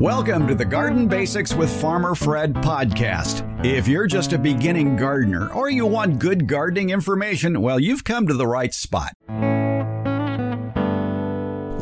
Welcome to the Garden Basics with Farmer Fred podcast. If you're just a beginning gardener or you want good gardening information, well, you've come to the right spot.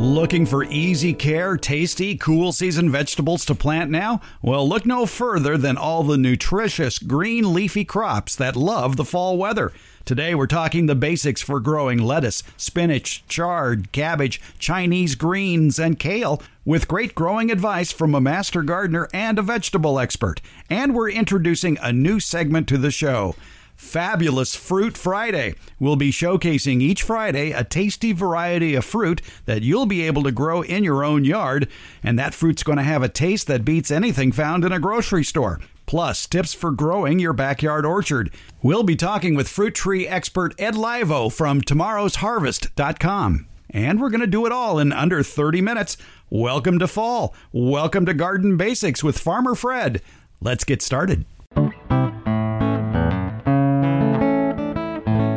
Looking for easy care, tasty, cool season vegetables to plant now? Well, look no further than all the nutritious green leafy crops that love the fall weather. Today we're talking the basics for growing lettuce, spinach, chard, cabbage, Chinese greens, and kale with great growing advice from a master gardener and a vegetable expert. And we're introducing a new segment to the show. Fabulous Fruit Friday. We'll be showcasing each Friday a tasty variety of fruit that you'll be able to grow in your own yard, and that fruit's going to have a taste that beats anything found in a grocery store plus tips for growing your backyard orchard. We'll be talking with fruit tree expert Ed Laivo from tomorrowsharvest.com. And we're going to do it all in under 30 minutes. Welcome to fall. Welcome to Garden Basics with Farmer Fred. Let's get started.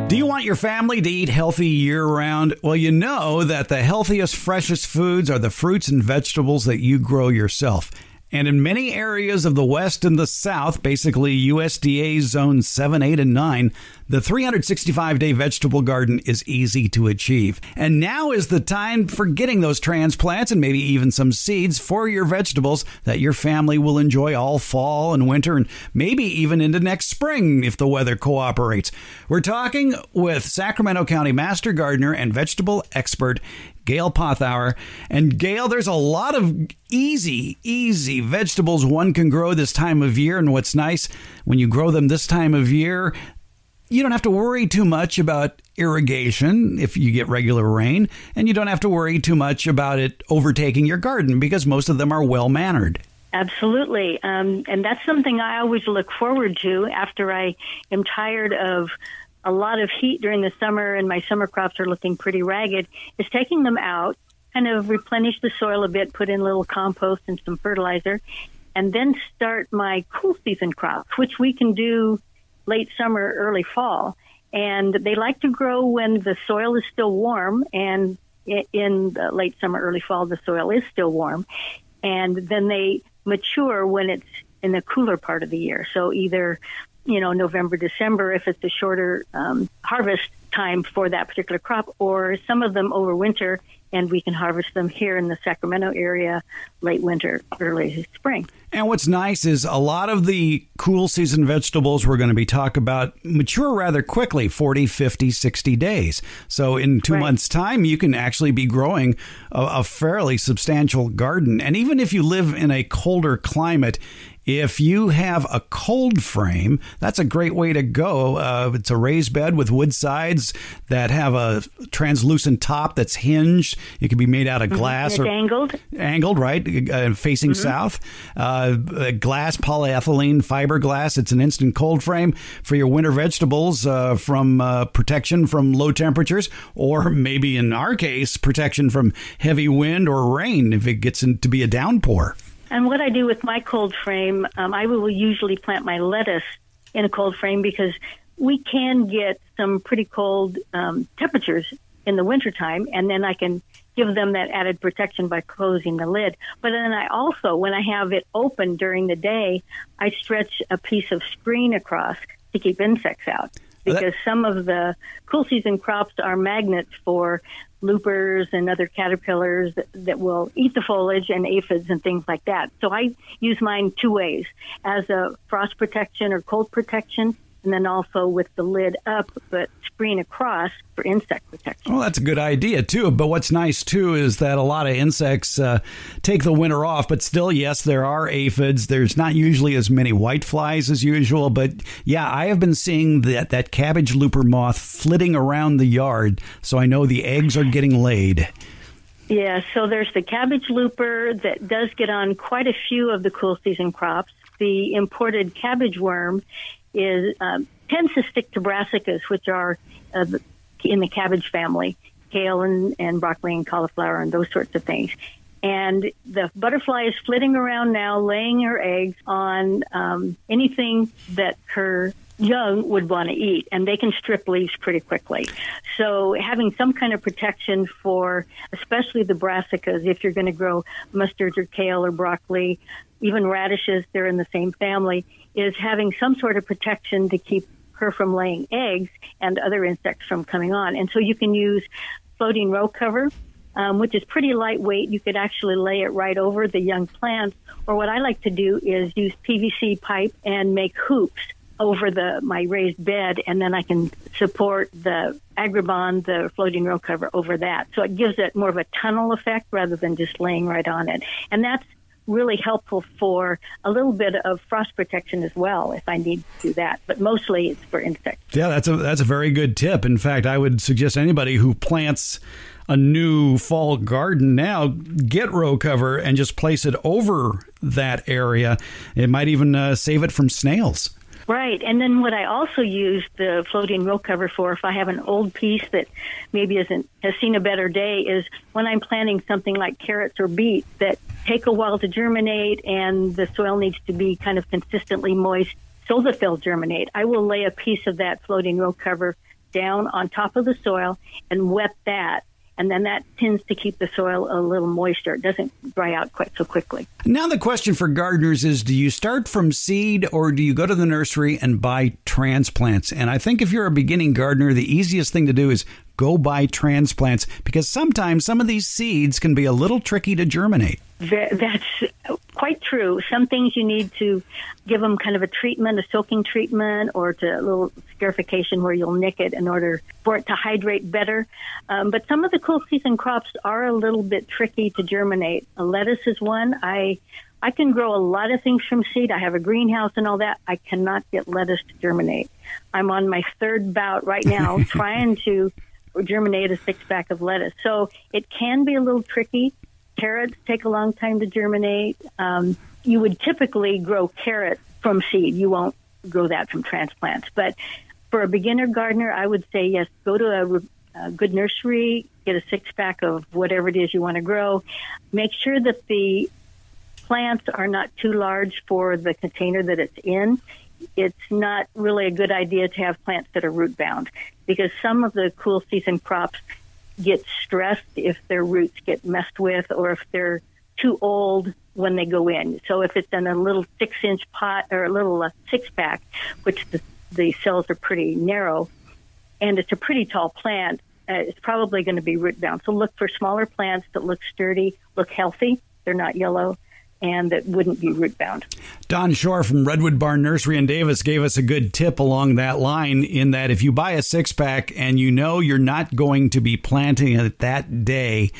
Do you want your family to eat healthy year round? Well, you know that the healthiest, freshest foods are the fruits and vegetables that you grow yourself. And in many areas of the West and the South, basically USDA Zone 7, 8, and 9, the 365 day vegetable garden is easy to achieve. And now is the time for getting those transplants and maybe even some seeds for your vegetables that your family will enjoy all fall and winter and maybe even into next spring if the weather cooperates. We're talking with Sacramento County Master Gardener and Vegetable Expert Gail Pothour. And Gail, there's a lot of easy, easy vegetables one can grow this time of year. And what's nice when you grow them this time of year, you don't have to worry too much about irrigation if you get regular rain, and you don't have to worry too much about it overtaking your garden because most of them are well mannered. Absolutely. Um, and that's something I always look forward to after I am tired of a lot of heat during the summer and my summer crops are looking pretty ragged is taking them out, kind of replenish the soil a bit, put in a little compost and some fertilizer, and then start my cool season crops, which we can do late summer, early fall. And they like to grow when the soil is still warm and in late summer, early fall, the soil is still warm. And then they mature when it's in the cooler part of the year. So either you know, November, December if it's a shorter um, harvest time for that particular crop, or some of them over winter, and we can harvest them here in the Sacramento area late winter, early spring. And what's nice is a lot of the cool season vegetables we're going to be talking about mature rather quickly 40, 50, 60 days. So in two right. months' time, you can actually be growing a, a fairly substantial garden. And even if you live in a colder climate, if you have a cold frame, that's a great way to go. Uh, it's a raised bed with wood sides that have a translucent top that's hinged. It can be made out of mm-hmm. glass mm-hmm. or angled. Angled, right, uh, facing mm-hmm. south. Uh, glass, polyethylene, fiberglass. It's an instant cold frame for your winter vegetables uh, from uh, protection from low temperatures, or maybe in our case, protection from heavy wind or rain if it gets to be a downpour. And what I do with my cold frame, um, I will usually plant my lettuce in a cold frame because we can get some pretty cold um, temperatures in the wintertime, and then I can give them that added protection by closing the lid. But then I also, when I have it open during the day, I stretch a piece of screen across to keep insects out because some of the cool season crops are magnets for loopers and other caterpillars that, that, will eat the foliage and aphids and things like that. So I use mine two ways as a frost protection or cold protection and then also with the lid up but screen across for insect protection. Well, that's a good idea too. But what's nice too is that a lot of insects uh, take the winter off, but still, yes, there are aphids. There's not usually as many white flies as usual, but yeah, I have been seeing that that cabbage looper moth flitting around the yard, so I know the eggs are getting laid. Yeah, so there's the cabbage looper that does get on quite a few of the cool season crops. The imported cabbage worm is um, tends to stick to brassicas, which are uh, in the cabbage family, kale and, and broccoli and cauliflower and those sorts of things. And the butterfly is flitting around now, laying her eggs on um, anything that her young would want to eat, and they can strip leaves pretty quickly. So having some kind of protection for, especially the brassicas, if you're going to grow mustard or kale or broccoli, even radishes, they're in the same family, is having some sort of protection to keep her from laying eggs and other insects from coming on. And so you can use floating row cover, um, which is pretty lightweight. You could actually lay it right over the young plants. Or what I like to do is use PVC pipe and make hoops over the my raised bed, and then I can support the agribon, the floating row cover over that. So it gives it more of a tunnel effect rather than just laying right on it. And that's really helpful for a little bit of frost protection as well if I need to do that. But mostly it's for insects. Yeah, that's a that's a very good tip. In fact, I would suggest anybody who plants a new fall garden now get row cover and just place it over that area. It might even uh, save it from snails. Right. And then what I also use the floating row cover for, if I have an old piece that maybe isn't has seen a better day, is when I'm planting something like carrots or beets that take a while to germinate and the soil needs to be kind of consistently moist so that they'll germinate. I will lay a piece of that floating row cover down on top of the soil and wet that and then that tends to keep the soil a little moister. It doesn't dry out quite so quickly. Now, the question for gardeners is do you start from seed or do you go to the nursery and buy transplants? And I think if you're a beginning gardener, the easiest thing to do is go buy transplants because sometimes some of these seeds can be a little tricky to germinate. That's quite true. Some things you need to give them kind of a treatment, a soaking treatment, or to a little scarification where you'll nick it in order for it to hydrate better. Um, but some of the cool season crops are a little bit tricky to germinate. A lettuce is one. I I can grow a lot of things from seed. I have a greenhouse and all that. I cannot get lettuce to germinate. I'm on my third bout right now trying to germinate a six pack of lettuce. So it can be a little tricky. Carrots take a long time to germinate. Um, you would typically grow carrots from seed. You won't grow that from transplants. But for a beginner gardener, I would say yes, go to a, a good nursery, get a six pack of whatever it is you want to grow. Make sure that the plants are not too large for the container that it's in. It's not really a good idea to have plants that are root bound because some of the cool season crops get stressed if their roots get messed with or if they're too old when they go in. So if it's in a little six inch pot or a little uh, six pack, which the, the cells are pretty narrow, and it's a pretty tall plant, uh, it's probably going to be root bound. So look for smaller plants that look sturdy, look healthy. They're not yellow and that wouldn't be root bound. Don Shor from Redwood Barn Nursery in Davis gave us a good tip along that line in that if you buy a six pack and you know you're not going to be planting it that day,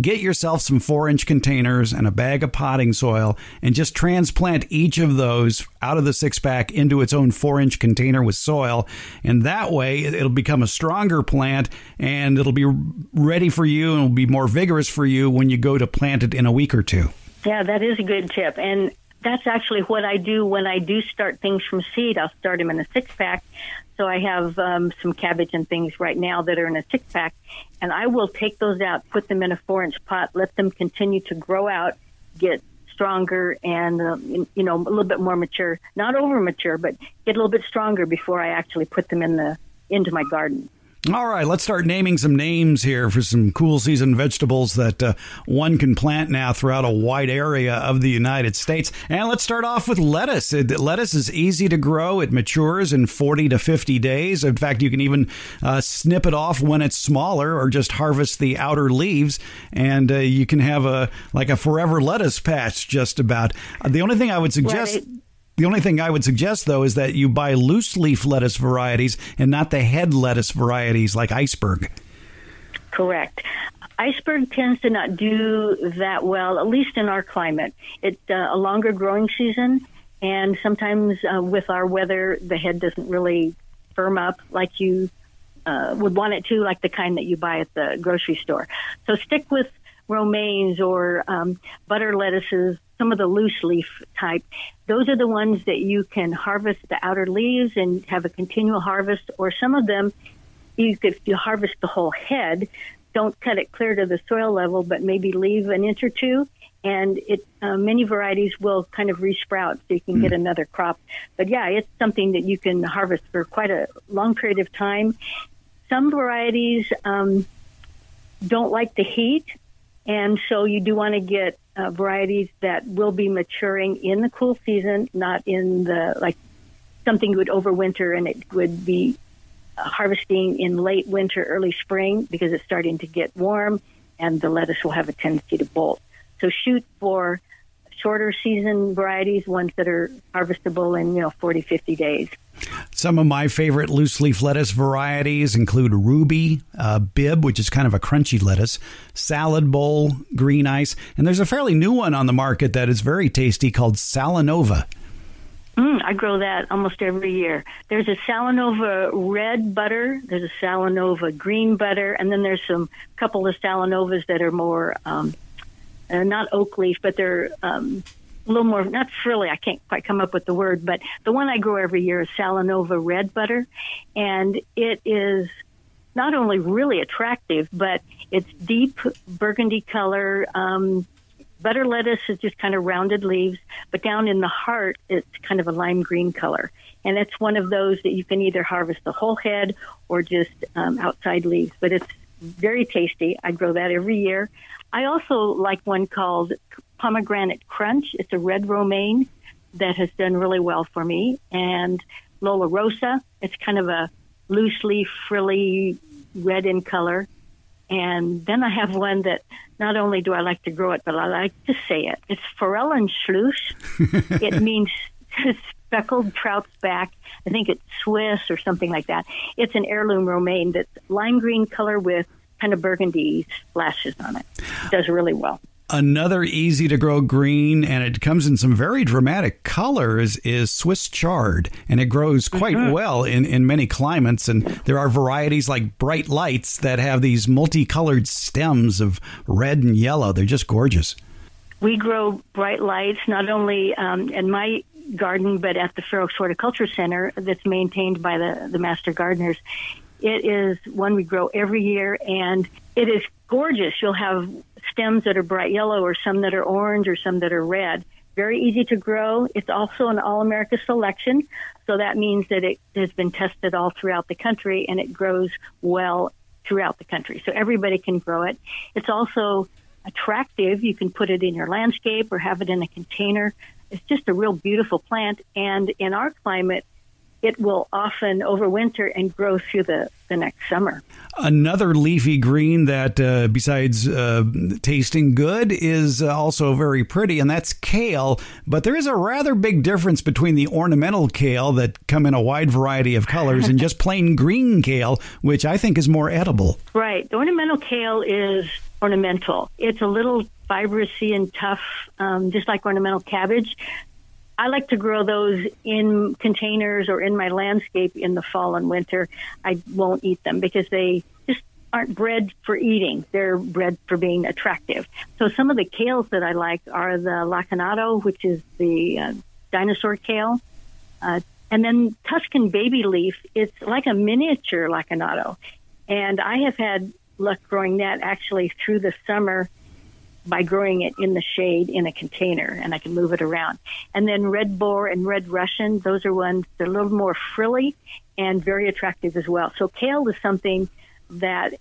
get yourself some four inch containers and a bag of potting soil and just transplant each of those out of the six pack into its own four inch container with soil. And that way it'll become a stronger plant and it'll be ready for you and it'll be more vigorous for you when you go to plant it in a week or two. Yeah, that is a good tip. And that's actually what I do when I do start things from seed. I'll start them in a six pack. So I have um, some cabbage and things right now that are in a six pack, and I will take those out, put them in a four inch pot, let them continue to grow out, get stronger, and uh, you know a little bit more mature. Not over mature, but get a little bit stronger before I actually put them in the into my garden. All right, let's start naming some names here for some cool season vegetables that uh, one can plant now throughout a wide area of the United States. And let's start off with lettuce. It, lettuce is easy to grow. It matures in 40 to 50 days. In fact, you can even uh, snip it off when it's smaller or just harvest the outer leaves and uh, you can have a like a forever lettuce patch just about. the only thing I would suggest right. The only thing I would suggest, though, is that you buy loose leaf lettuce varieties and not the head lettuce varieties like iceberg. Correct. Iceberg tends to not do that well, at least in our climate. It's uh, a longer growing season, and sometimes uh, with our weather, the head doesn't really firm up like you uh, would want it to, like the kind that you buy at the grocery store. So stick with romaines or um, butter lettuces, some of the loose leaf type. Those are the ones that you can harvest the outer leaves and have a continual harvest, or some of them you could you harvest the whole head, don't cut it clear to the soil level, but maybe leave an inch or two. And it uh, many varieties will kind of resprout, so you can mm. get another crop. But yeah, it's something that you can harvest for quite a long period of time. Some varieties um, don't like the heat, and so you do want to get uh, varieties that will be maturing in the cool season, not in the like something would overwinter and it would be uh, harvesting in late winter, early spring because it's starting to get warm and the lettuce will have a tendency to bolt. So shoot for shorter season varieties, ones that are harvestable in, you know, 40, 50 days. Some of my favorite loose leaf lettuce varieties include Ruby, uh, Bibb, which is kind of a crunchy lettuce, Salad Bowl, Green Ice, and there's a fairly new one on the market that is very tasty called Salanova. Mm, I grow that almost every year. There's a Salanova red butter, there's a Salanova green butter, and then there's some couple of Salanovas that are more um, uh, not oak leaf, but they're um, a little more not frilly. I can't quite come up with the word, but the one I grow every year is Salanova red butter, and it is not only really attractive, but it's deep burgundy color. Um, butter lettuce is just kind of rounded leaves, but down in the heart, it's kind of a lime green color. And it's one of those that you can either harvest the whole head or just um, outside leaves. But it's very tasty. I grow that every year. I also like one called Pomegranate Crunch. It's a red romaine that has done really well for me. And Lollo Rossa, it's kind of a loosely frilly red in color. And then I have one that not only do I like to grow it, but I like to say it. It's Forellenschluss. it means speckled trout's back. I think it's Swiss or something like that. It's an heirloom romaine that's lime green color with kind of burgundy splashes on it. it does really well. Another easy to grow green, and it comes in some very dramatic colors, is Swiss chard. And it grows quite mm-hmm. well in, in many climates. And there are varieties like Bright Lights that have these multicolored stems of red and yellow. They're just gorgeous. We grow Bright Lights not only um, in my garden, but at the Fair Oaks Horticulture Center that's maintained by the, the master gardeners. It is one we grow every year, and it is gorgeous. You'll have stems that are bright yellow, or some that are orange, or some that are red. Very easy to grow. It's also an All America selection, so that means that it has been tested all throughout the country and it grows well throughout the country. So everybody can grow it. It's also attractive. You can put it in your landscape or have it in a container. It's just a real beautiful plant. And in our climate, it will often overwinter and grow through the, the next summer. Another leafy green that, uh, besides uh, tasting good, is uh, also very pretty, and that's kale. But there is a rather big difference between the ornamental kale that come in a wide variety of colors and just plain green kale, which I think is more edible. Right. The ornamental kale is ornamental. It's a little fibrous,y and tough, um, just like ornamental cabbage. I like to grow those in containers or in my landscape in the fall and winter. I won't eat them because they just aren't bred for eating. They're bred for being attractive. So some of the kales that I like are the lacinato, which is the uh, dinosaur kale. Uh, and then Tuscan baby leaf, it's like a miniature lacinato. And I have had luck growing that actually through the summer by growing it in the shade in a container and I can move it around. And then Redbor and red Russian, those are ones that are a little more frilly and very attractive as well. So kale is something that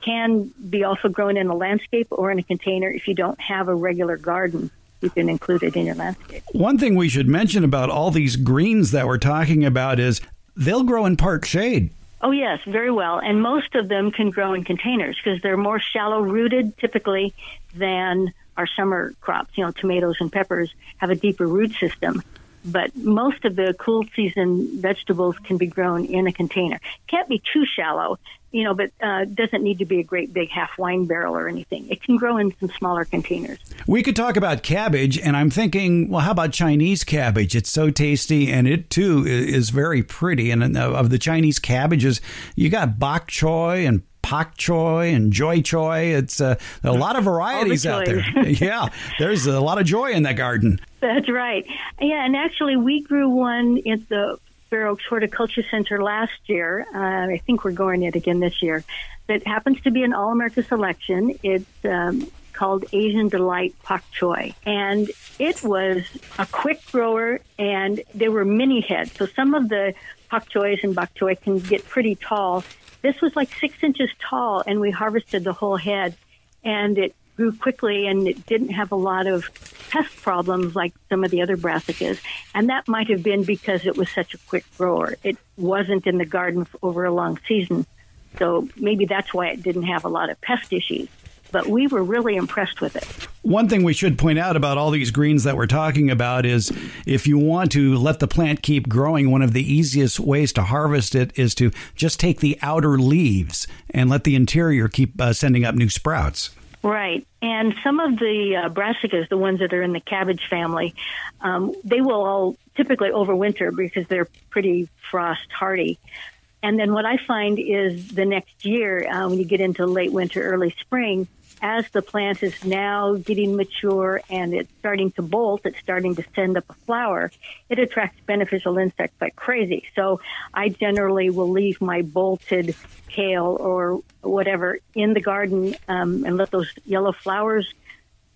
can be also grown in a landscape or in a container if you don't have a regular garden you can include it in your landscape. One thing we should mention about all these greens that we're talking about is they'll grow in park shade. Oh, yes, very well. And most of them can grow in containers because they're more shallow rooted typically than our summer crops. You know, tomatoes and peppers have a deeper root system. But most of the cool season vegetables can be grown in a container. Can't be too shallow you know, but uh, doesn't need to be a great big half wine barrel or anything. It can grow in some smaller containers. We could talk about cabbage, and I'm thinking, well, how about Chinese cabbage? It's so tasty, and it too is very pretty. And uh, of the Chinese cabbages, you got bok choy and pak choy and joy choy. It's uh, a lot of varieties the out there. yeah, there's a lot of joy in that garden. That's right. Yeah, and actually, we grew one at the Fair Oaks Horticulture Center last year. Uh, I think we're going it again this year. That happens to be an All America selection. It's um, called Asian Delight Pak Choi. And it was a quick grower and there were mini heads. So some of the pak choys and bok choy can get pretty tall. This was like six inches tall and we harvested the whole head and it grew quickly and it didn't have a lot of pest problems like some of the other brassicas. And that might have been because it was such a quick grower. It wasn't in the garden over a long season. So maybe that's why it didn't have a lot of pest issues but we were really impressed with it. One thing we should point out about all these greens that we're talking about is if you want to let the plant keep growing, one of the easiest ways to harvest it is to just take the outer leaves and let the interior keep uh, sending up new sprouts. Right. And some of the uh, brassicas, the ones that are in the cabbage family, um, they will all typically overwinter because they're pretty frost hardy. And then what I find is the next year, uh, when you get into late winter, early spring, as the plant is now getting mature and it's starting to bolt, it's starting to send up a flower, it attracts beneficial insects like crazy. So I generally will leave my bolted kale or whatever in the garden um, and let those yellow flowers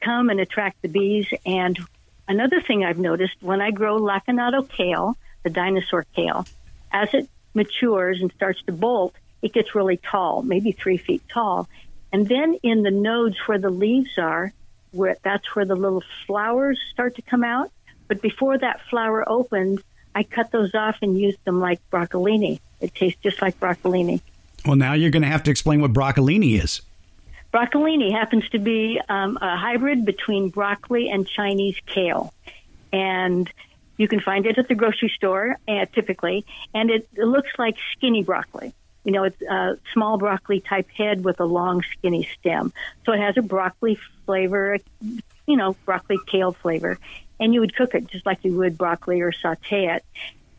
come and attract the bees. And another thing I've noticed when I grow lacinato kale, the dinosaur kale, as it matures and starts to bolt, it gets really tall, maybe three feet tall. And then in the nodes where the leaves are, where that's where the little flowers start to come out. But before that flower opens, I cut those off and use them like broccolini. It tastes just like broccolini. Well, now you're going to have to explain what broccolini is. Broccolini happens to be um, a hybrid between broccoli and Chinese kale. And you can find it at the grocery store, uh, typically, and it, it looks like skinny broccoli. You know, it's a small broccoli type head with a long, skinny stem. So it has a broccoli flavor, you know, broccoli kale flavor. And you would cook it just like you would broccoli or saute it.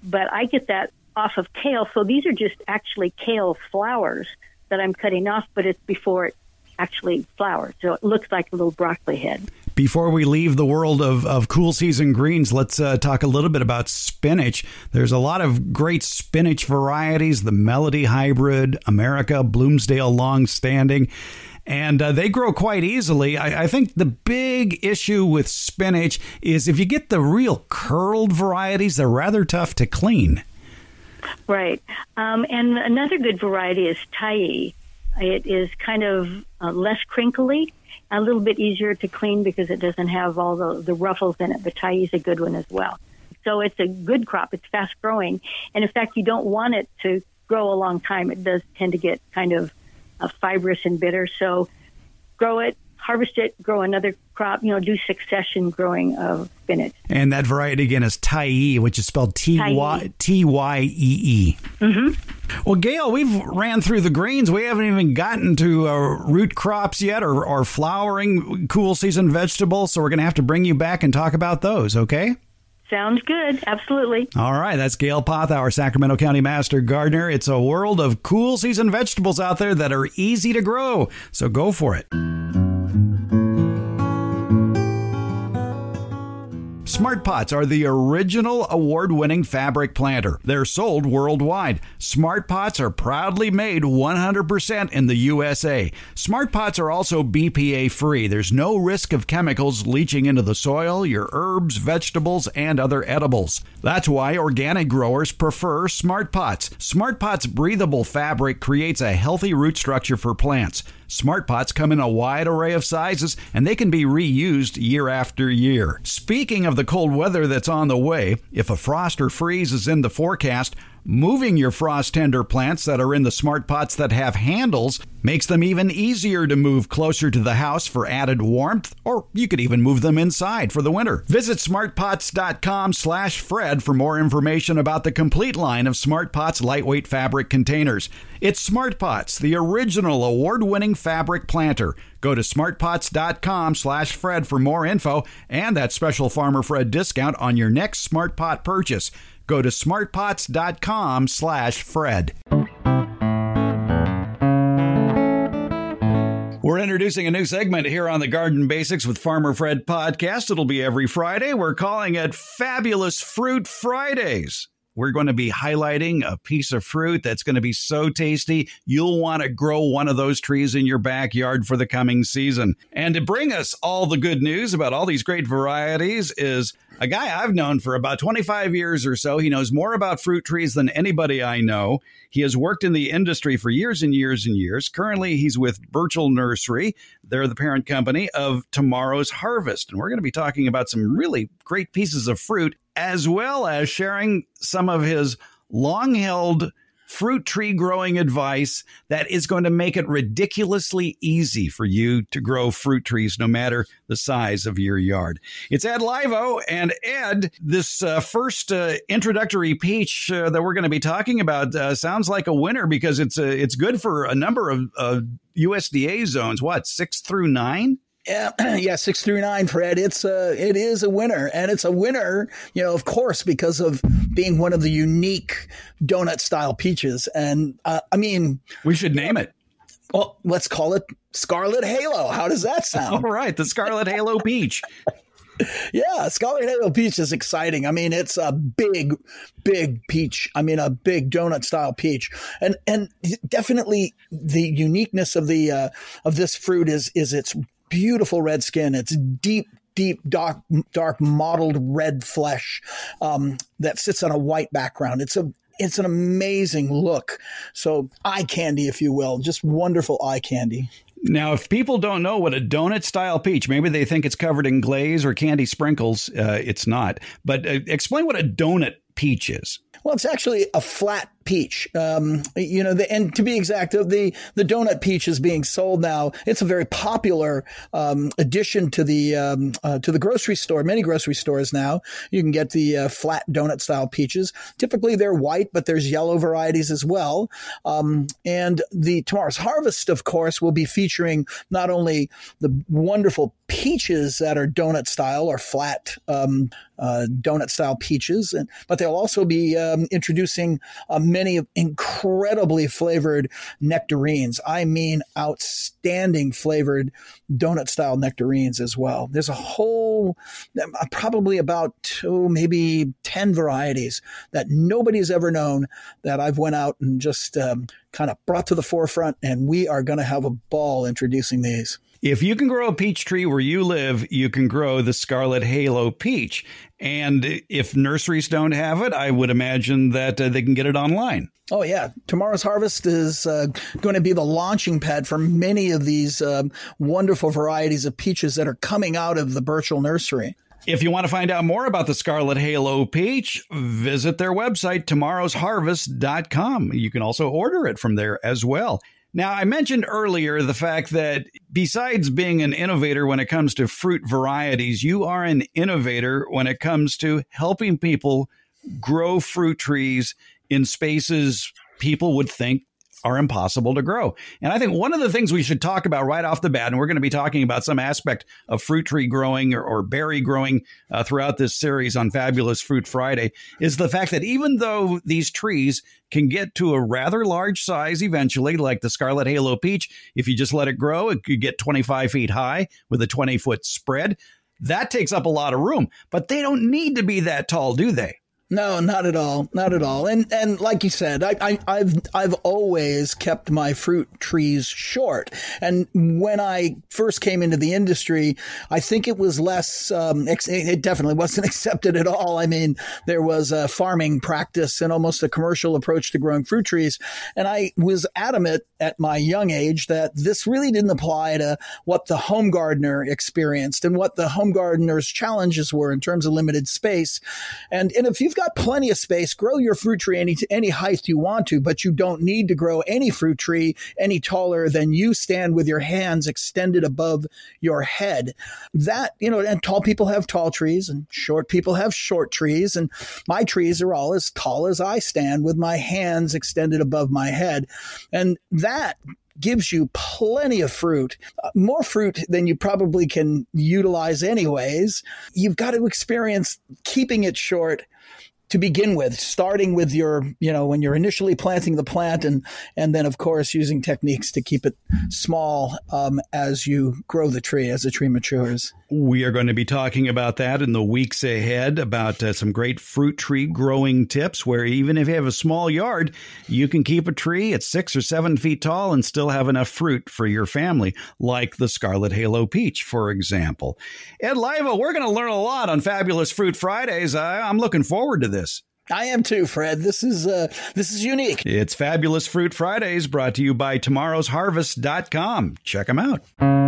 But I get that off of kale. So these are just actually kale flowers that I'm cutting off, but it's before it actually flowers. So it looks like a little broccoli head. Before we leave the world of, of cool season greens, let's uh, talk a little bit about spinach. There's a lot of great spinach varieties the Melody Hybrid, America, Bloomsdale Long Standing and uh, they grow quite easily. I, I, think the big issue with spinach is if you get the real curled varieties, they're rather tough to clean. Right. Um, and another good variety is Tyee. It is kind of uh, less crinkly a little bit easier to clean because it doesn't have all the, the ruffles in it. But Tyee is a good one as well. So it's a good crop. It's fast growing. And in fact, you don't want it to grow a long time. It does tend to get kind of uh, fibrous and bitter. So grow it, harvest it, grow another crop, you know, do succession growing of spinach. And that variety again is Tyee, which is spelled T Y T Y E E. Mm-hmm. Well, Gail, we've ran through the greens. We haven't even gotten to uh, root crops yet or, or flowering cool season vegetables. So we're going to have to bring you back and talk about those, okay? Sounds good. Absolutely. All right. That's Gail Pothour Sacramento County Master Gardener. It's a world of cool season vegetables out there that are easy to grow. So go for it. Smart Pots are the original award winning fabric planter. They're sold worldwide. Smart Pots are proudly made 100% in the USA. Smart Pots are also BPA free. There's no risk of chemicals leaching into the soil, your herbs, vegetables, and other edibles. That's why organic growers prefer Smart Pots. Smart Pots breathable fabric creates a healthy root structure for plants. Smart pots come in a wide array of sizes and they can be reused year after year. Speaking of the cold weather that's on the way, if a frost or freeze is in the forecast, Moving your frost tender plants that are in the smart pots that have handles makes them even easier to move closer to the house for added warmth, or you could even move them inside for the winter. Visit smartpots.com slash Fred for more information about the complete line of Smart Pots lightweight fabric containers. It's Smart Pots, the original award-winning fabric planter. Go to smartpots.com slash Fred for more info and that special Farmer Fred discount on your next Smart Pot purchase. Go to smartpots.com slash Fred. We're introducing a new segment here on the Garden Basics with Farmer Fred podcast. It'll be every Friday. We're calling it Fabulous Fruit Fridays. We're going to be highlighting a piece of fruit that's going to be so tasty. You'll want to grow one of those trees in your backyard for the coming season. And to bring us all the good news about all these great varieties is a guy I've known for about 25 years or so. He knows more about fruit trees than anybody I know. He has worked in the industry for years and years and years. Currently, he's with Burchell Nursery. They're the parent company of Tomorrow's Harvest. And we're going to be talking about some really great pieces of fruit, as well as sharing some of his long held fruit tree growing advice that is going to make it ridiculously easy for you to grow fruit trees no matter the size of your yard. It's Ed Laivo and Ed. This uh, first uh, introductory peach uh, that we're going to be talking about uh, sounds like a winner because it's uh, it's good for a number of USDA zones. What six through nine? Yeah, yeah, six through nine, Fred. It's a, it is a winner, and it's a winner, you know, of course, because of being one of the unique donut style peaches. And uh, I mean, we should name it. Well, let's call it Scarlet Halo. How does that sound? All right, the Scarlet Halo peach. yeah, Scarlet Halo peach is exciting. I mean, it's a big, big peach. I mean, a big donut style peach, and and definitely the uniqueness of the uh, of this fruit is is its beautiful red skin. It's deep, deep, dark, dark mottled red flesh um, that sits on a white background. It's a it's an amazing look. So eye candy, if you will, just wonderful eye candy. Now, if people don't know what a donut style peach, maybe they think it's covered in glaze or candy sprinkles. Uh, it's not. But uh, explain what a donut peach is. Well, it's actually a flat peach. Um, you know, the, and to be exact, the the donut peach is being sold now. It's a very popular um, addition to the um, uh, to the grocery store. Many grocery stores now you can get the uh, flat donut style peaches. Typically, they're white, but there's yellow varieties as well. Um, and the tomorrow's harvest, of course, will be featuring not only the wonderful peaches that are donut style or flat um, uh, donut style peaches, and, but they'll also be um, introducing many incredibly flavored nectarines. I mean, outstanding flavored donut style nectarines as well. There's a whole, uh, probably about two, maybe 10 varieties that nobody's ever known that I've went out and just um, kind of brought to the forefront. And we are going to have a ball introducing these. If you can grow a peach tree where you live, you can grow the Scarlet Halo peach. And if nurseries don't have it, I would imagine that uh, they can get it online. Oh, yeah. Tomorrow's Harvest is uh, going to be the launching pad for many of these um, wonderful varieties of peaches that are coming out of the Burchell Nursery. If you want to find out more about the Scarlet Halo peach, visit their website, tomorrowsharvest.com. You can also order it from there as well. Now, I mentioned earlier the fact that besides being an innovator when it comes to fruit varieties, you are an innovator when it comes to helping people grow fruit trees in spaces people would think are impossible to grow. And I think one of the things we should talk about right off the bat, and we're going to be talking about some aspect of fruit tree growing or, or berry growing uh, throughout this series on Fabulous Fruit Friday, is the fact that even though these trees can get to a rather large size eventually, like the Scarlet Halo peach, if you just let it grow, it could get 25 feet high with a 20 foot spread. That takes up a lot of room, but they don't need to be that tall, do they? No, not at all, not at all. And and like you said, I, I have I've always kept my fruit trees short. And when I first came into the industry, I think it was less. Um, it definitely wasn't accepted at all. I mean, there was a farming practice and almost a commercial approach to growing fruit trees, and I was adamant at my young age that this really didn't apply to what the home gardener experienced and what the home gardener's challenges were in terms of limited space. And and if you've got plenty of space. Grow your fruit tree any any height you want to, but you don't need to grow any fruit tree any taller than you stand with your hands extended above your head. That you know, and tall people have tall trees, and short people have short trees, and my trees are all as tall as I stand with my hands extended above my head, and that gives you plenty of fruit, uh, more fruit than you probably can utilize anyways. You've got to experience keeping it short to begin with, starting with your, you know, when you're initially planting the plant, and and then of course using techniques to keep it small um, as you grow the tree as the tree matures. We are going to be talking about that in the weeks ahead about uh, some great fruit tree growing tips where even if you have a small yard, you can keep a tree at six or seven feet tall and still have enough fruit for your family, like the Scarlet Halo Peach, for example. Ed Laivo, we're going to learn a lot on Fabulous Fruit Fridays. I'm looking forward to this. I am too, Fred. This is uh, this is unique. It's Fabulous Fruit Fridays brought to you by tomorrowsharvest.com. Check them out.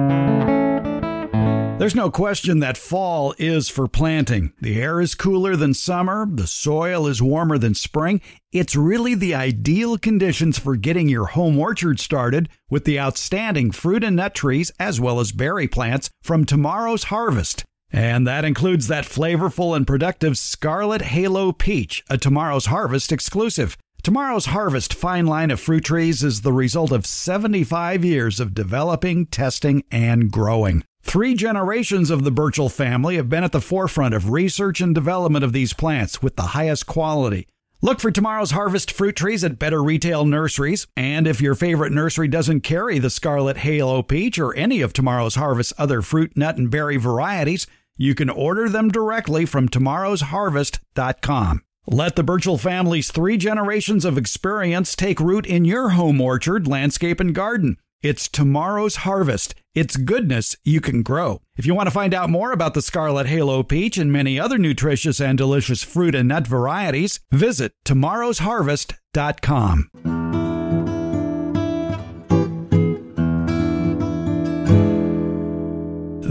There's no question that fall is for planting. The air is cooler than summer, the soil is warmer than spring. It's really the ideal conditions for getting your home orchard started with the outstanding fruit and nut trees as well as berry plants from tomorrow's harvest. And that includes that flavorful and productive Scarlet Halo Peach, a Tomorrow's Harvest exclusive. Tomorrow's Harvest fine line of fruit trees is the result of 75 years of developing, testing, and growing. Three generations of the Burchell family have been at the forefront of research and development of these plants with the highest quality. Look for tomorrow's harvest fruit trees at better retail nurseries. And if your favorite nursery doesn't carry the Scarlet Halo Peach or any of tomorrow's harvest other fruit, nut, and berry varieties, you can order them directly from tomorrowsharvest.com. Let the Burchell family's three generations of experience take root in your home orchard, landscape, and garden. It's tomorrow's harvest. It's goodness you can grow. If you want to find out more about the Scarlet Halo Peach and many other nutritious and delicious fruit and nut varieties, visit tomorrowsharvest.com.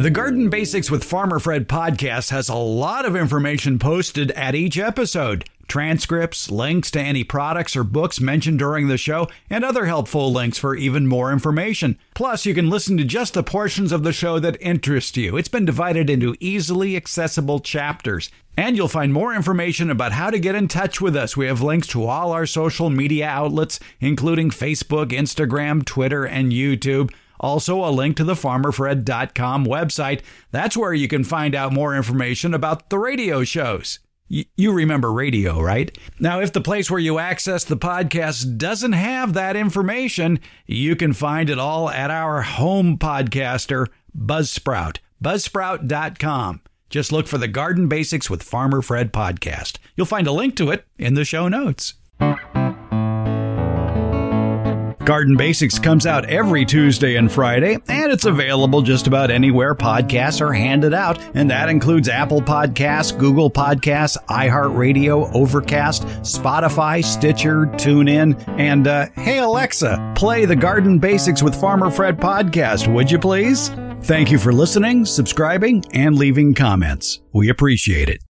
The Garden Basics with Farmer Fred podcast has a lot of information posted at each episode transcripts, links to any products or books mentioned during the show, and other helpful links for even more information. Plus, you can listen to just the portions of the show that interest you. It's been divided into easily accessible chapters. And you'll find more information about how to get in touch with us. We have links to all our social media outlets, including Facebook, Instagram, Twitter, and YouTube. Also, a link to the farmerfred.com website. That's where you can find out more information about the radio shows. You remember radio, right? Now, if the place where you access the podcast doesn't have that information, you can find it all at our home podcaster, Buzzsprout, buzzsprout.com. Just look for the Garden Basics with Farmer Fred podcast. You'll find a link to it in the show notes. Garden Basics comes out every Tuesday and Friday, and it's available just about anywhere podcasts are handed out, and that includes Apple Podcasts, Google Podcasts, iHeartRadio, Overcast, Spotify, Stitcher, TuneIn, and uh, hey Alexa, play the Garden Basics with Farmer Fred podcast, would you please? Thank you for listening, subscribing, and leaving comments. We appreciate it.